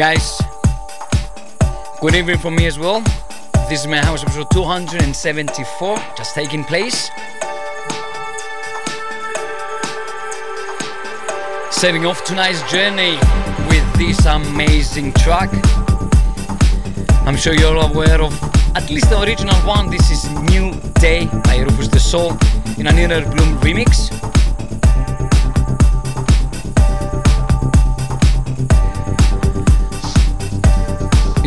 Guys, good evening from me as well. This is my house episode 274, just taking place. Setting off tonight's journey with this amazing track. I'm sure you're all aware of at least the original one. This is New Day by Rüfüs Du Sol in an Inner Bloom remix.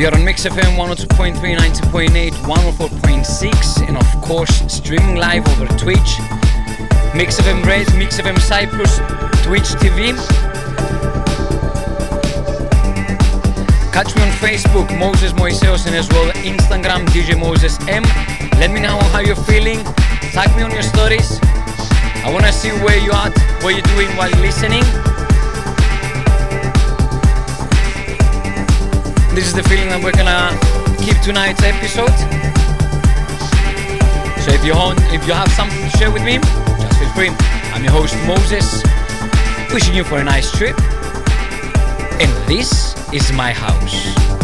You're on Mix FM 102.3, 90.8, 104.6, and of course streaming live over Twitch, Mix FM Red, Mix FM Cyprus, Twitch TV. Catch me on Facebook, Moses Moiseos, and as well Instagram, DJ Moses M. Let me know how you're feeling. Tag me on your stories. I wanna see where you're at, what you're doing while listening. This is the feeling that we're gonna keep tonight's episode. So if you want, if you have something to share with me, just feel free. I'm your host Moses, wishing you for a nice trip. And this is my house.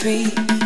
tree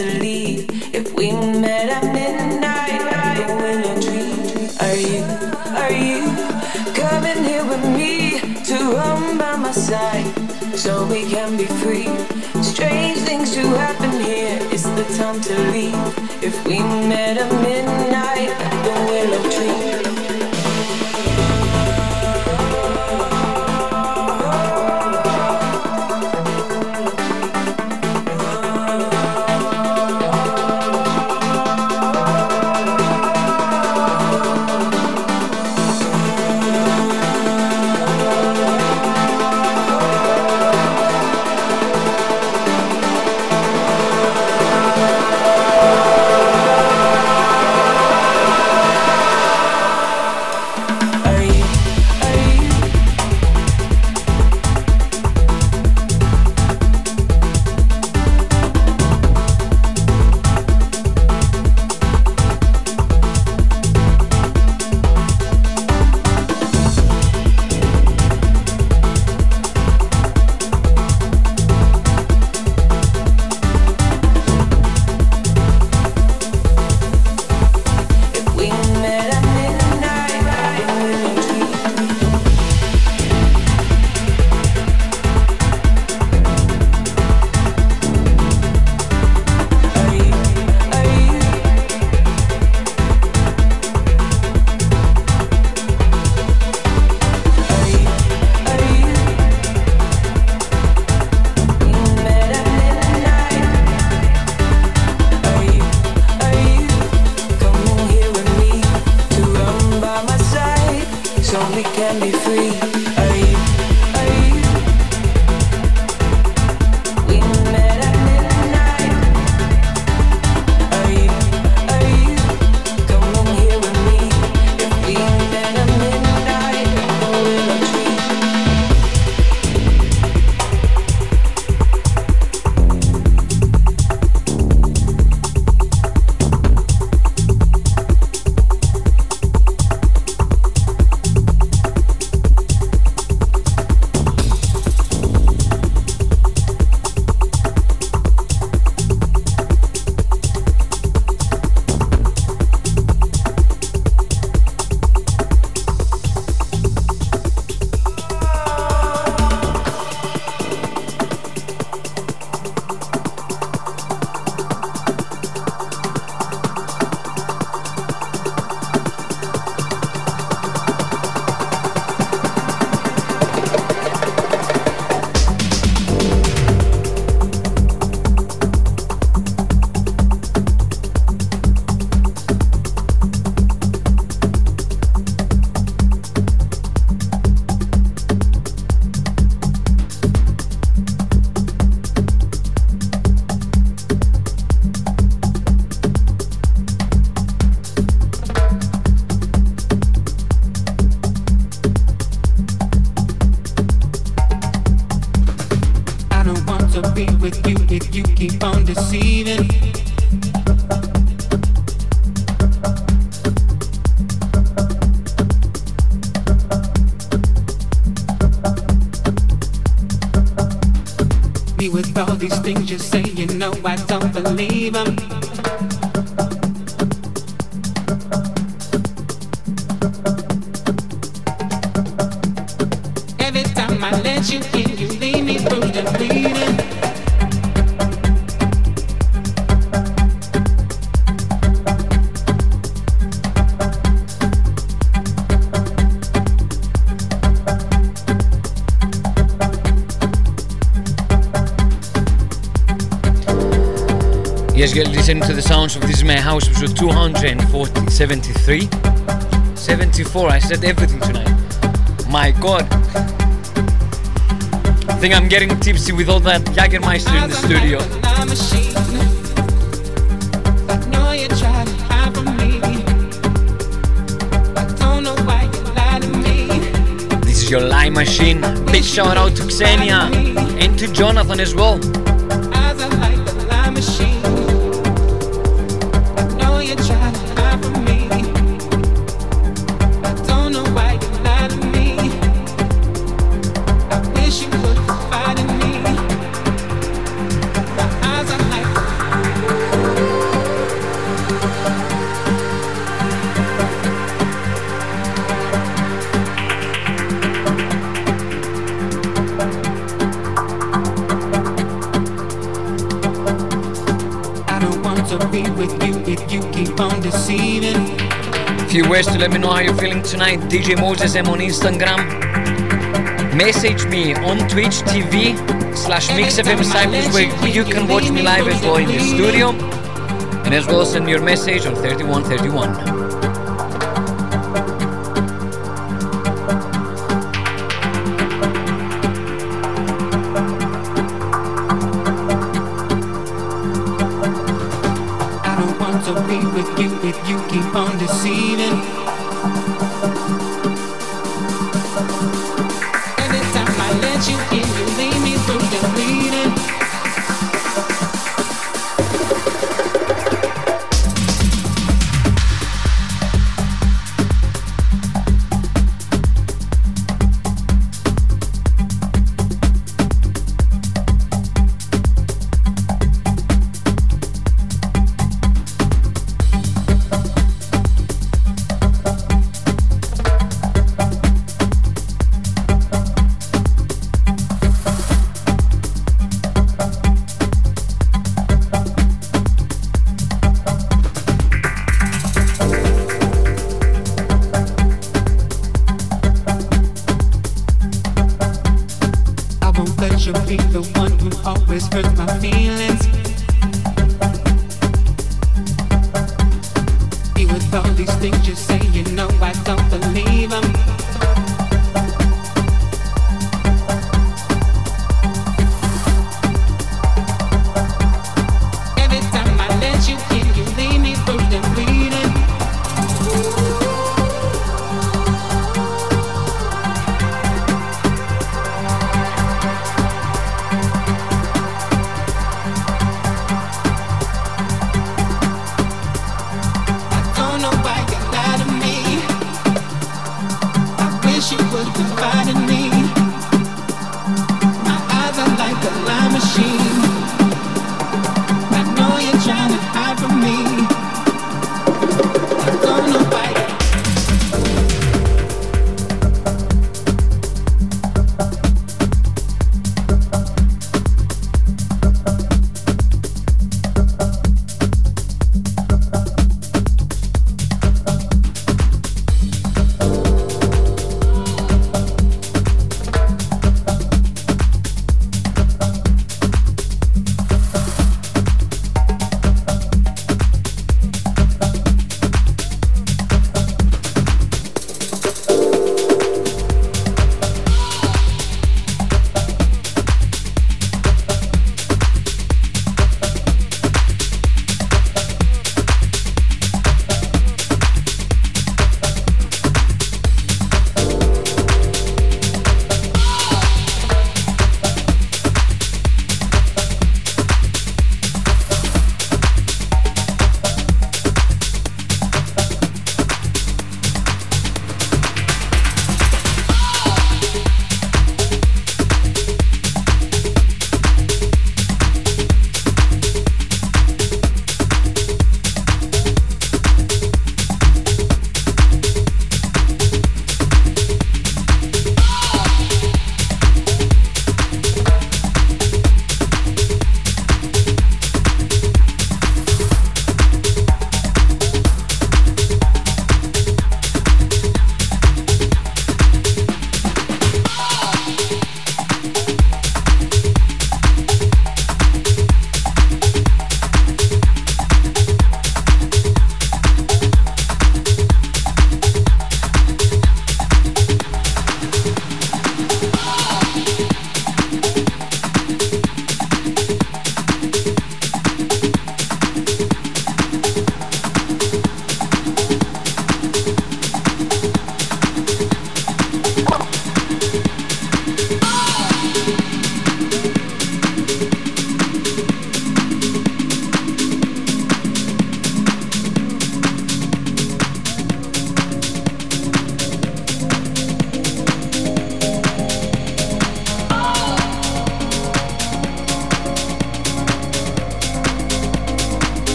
to leave. If we met at midnight, I'd go in dream. Are you, are you coming here with me to run by my side so we can be free? Strange things do happen here. It's the time to leave. If we met at midnight, the willow tree. To the sounds of This Is My House episode 273. 74, I said everything tonight. My god. I think I'm getting tipsy with all that Jagermeister in the studio. This is your lie machine. Big shout out to Xenia and to Jonathan as well. Ways to let me know how you're feeling tonight. DJ Moses M on Instagram. Message me on Twitch TV slash MixFM Cyprus where you can watch me live as well in the studio. And as well send your message on 3131.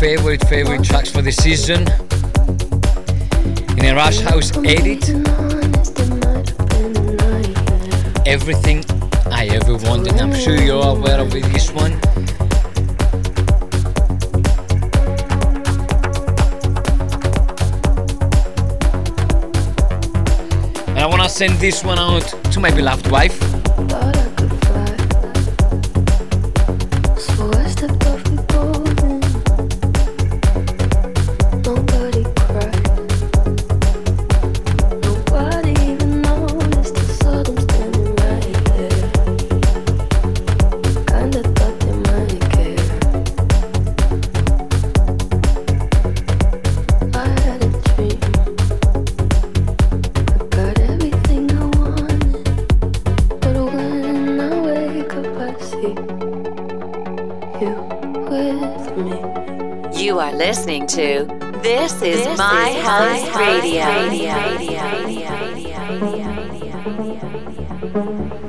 Favorite, favorite tracks for the season in a Rush House edit. Everything I ever wanted. I'm sure you're aware of this one. And I wanna send this one out to my beloved wife. To This is this My is House, House Radio. Radio. Radio. As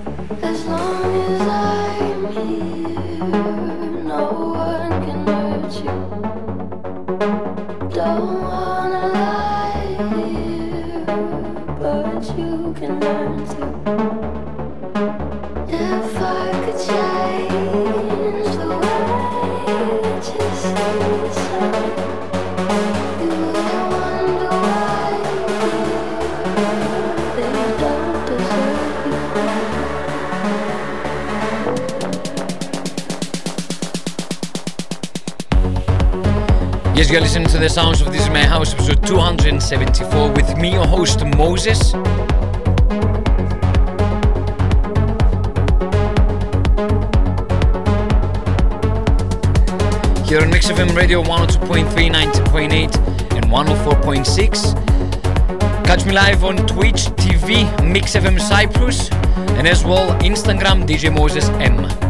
the sounds of This Is My House, episode 274, with me, your host, Moses. Here on Mix FM Radio 102.3, 90.8, and 104.6. Catch me live on Twitch TV, Mix FM Cyprus, and as well Instagram DJ Moses M.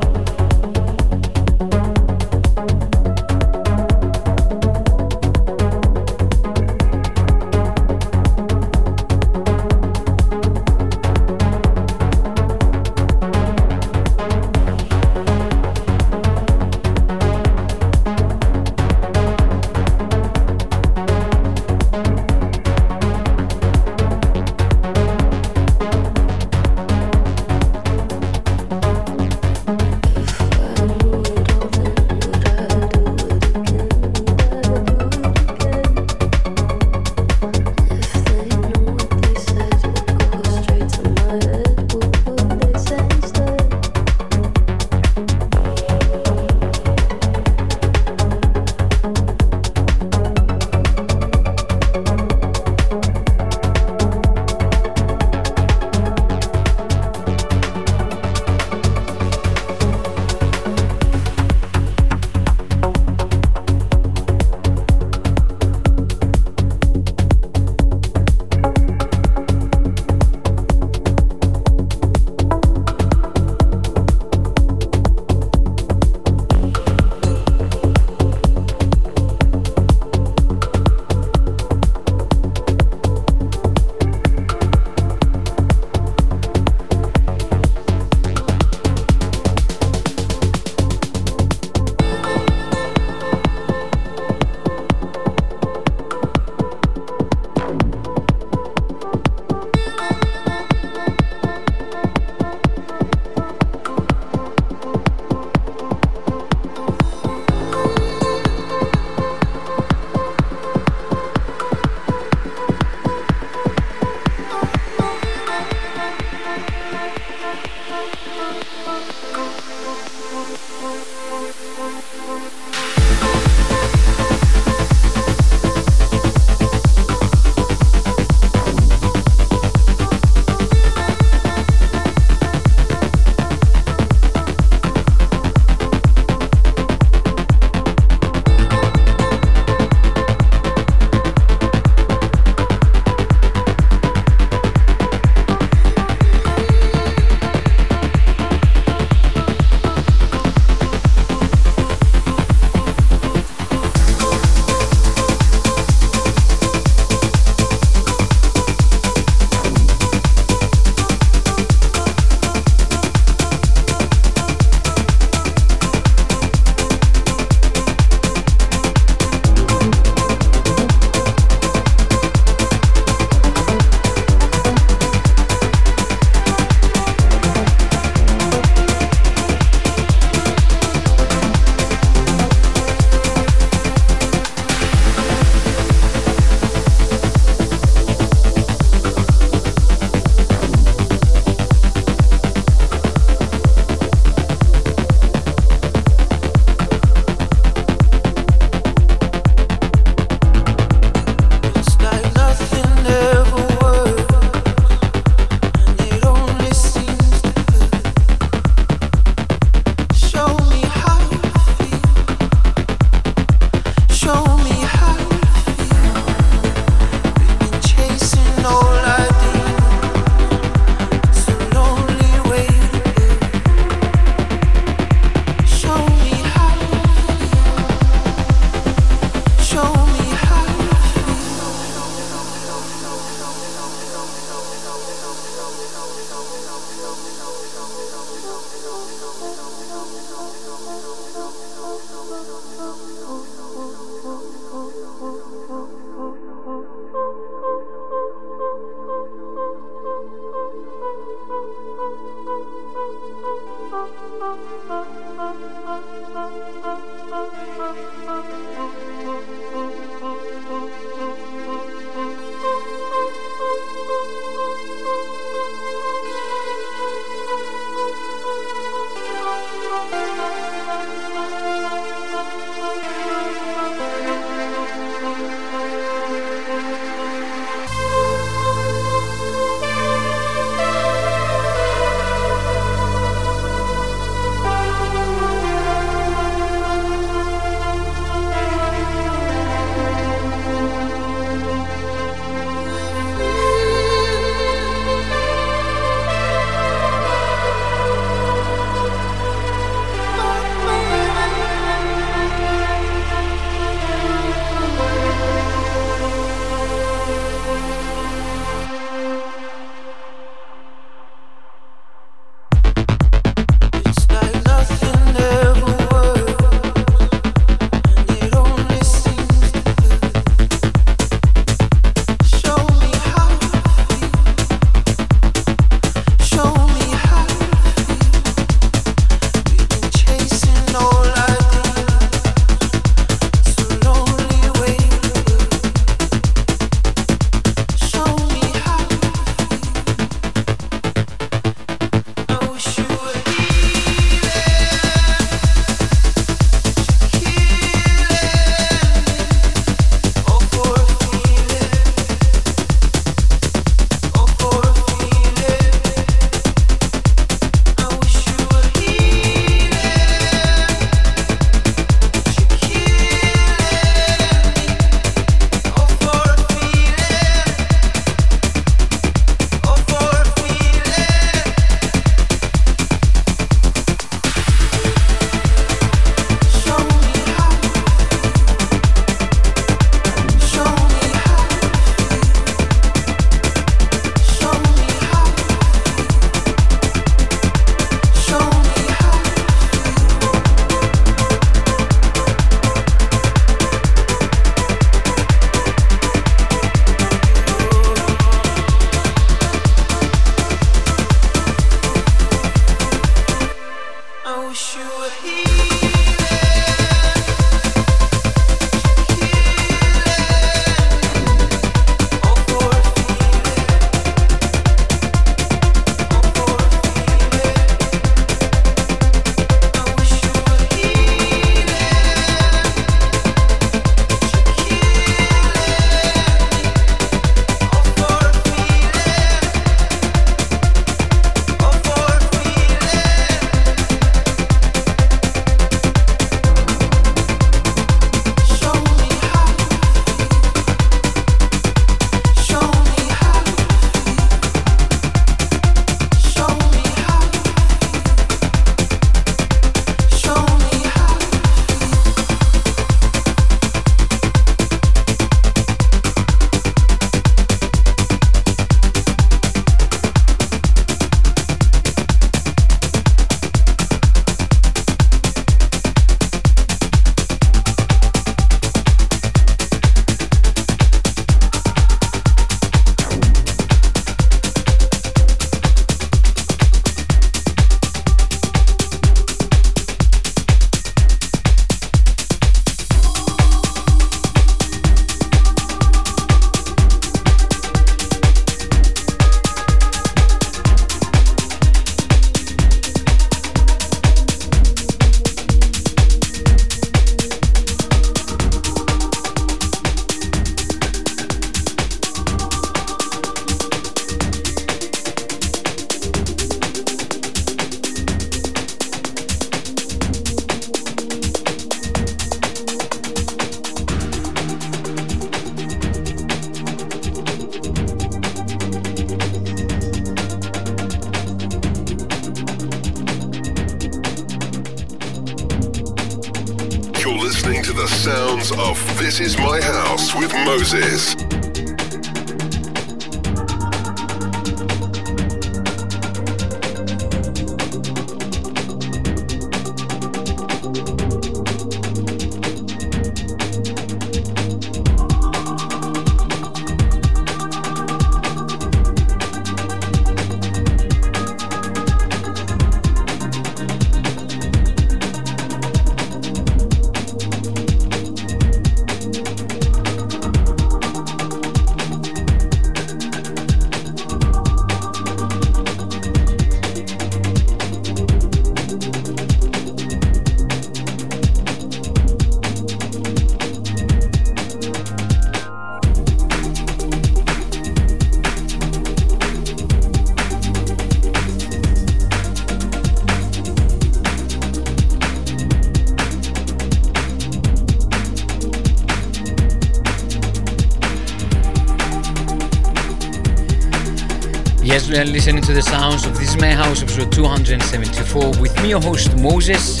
listening to the sounds of This is My House episode 274 with me, your host Moses.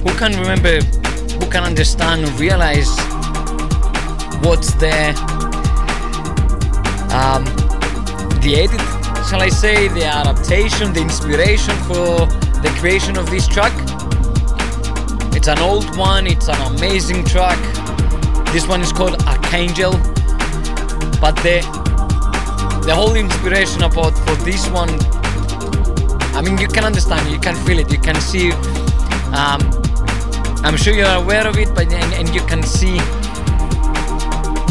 Who can remember, who can understand realize what's the um, the edit, shall I say, the adaptation, the inspiration for the creation of this track? It's an old one, it's an amazing track. This one is called Archangel but the the whole inspiration about for this one i mean you can understand you can feel it you can see um, i'm sure you're aware of it but and, and you can see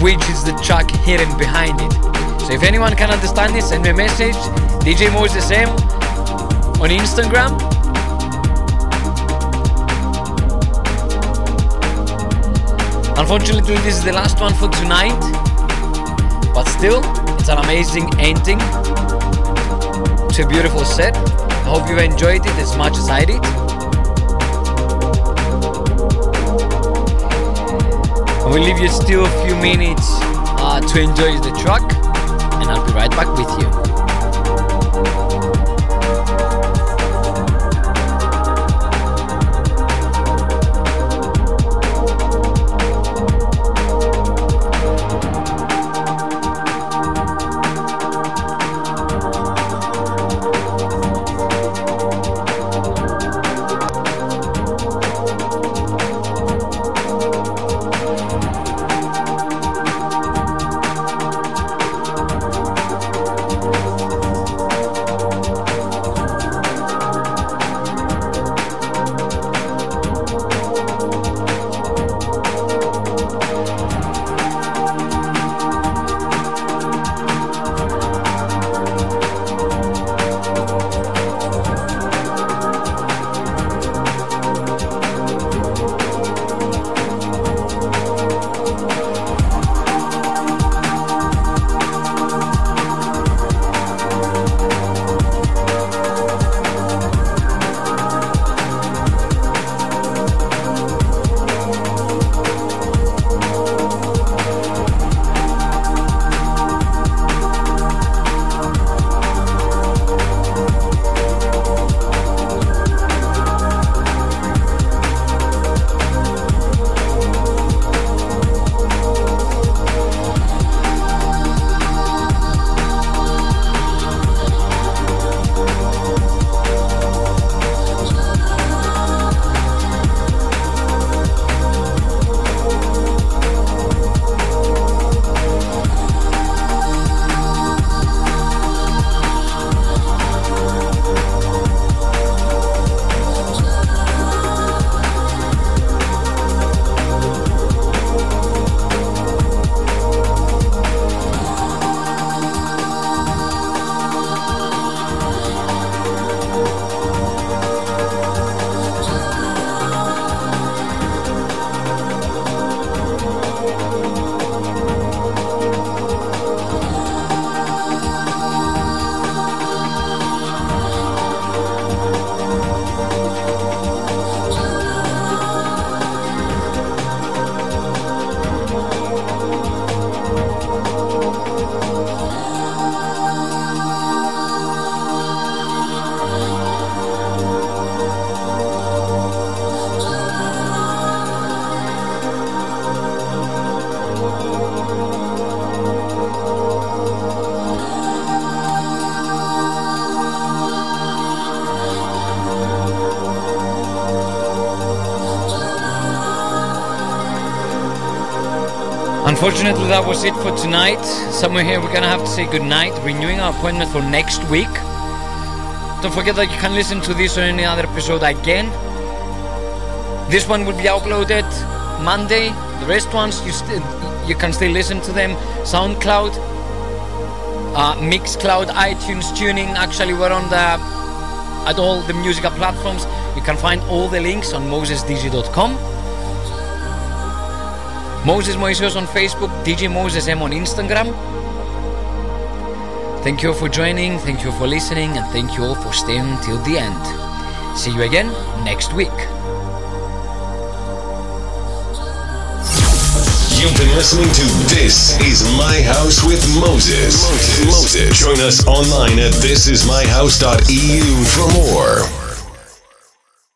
which is the track hidden behind it. So if anyone can understand this send me a message. Dj moses m on instagram. Unfortunately this is the last one for tonight but still, it's an amazing ending to a beautiful set. I hope you enjoyed it as much as I did. We'll leave you still a few minutes uh, to enjoy the track, and I'll be right back with you. Unfortunately, that was it for tonight. Somewhere here, we're gonna have to say goodnight, renewing our appointment for next week. Don't forget that you can listen to this or any other episode again. This one will be uploaded Monday. The rest ones you still you can still listen to them. SoundCloud, uh, Mixcloud, iTunes, TuneIn. Actually, we're on the at all the musical platforms. You can find all the links on mosesdj.com. Moses Moiseos on Facebook, DJ Moses M on Instagram. Thank you all for joining, thank you for listening, and thank you all for staying till the end. See you again next week. You've been listening to This Is My House with Moses. Moses. Moses. Join us online at thisismyhouse.eu for more.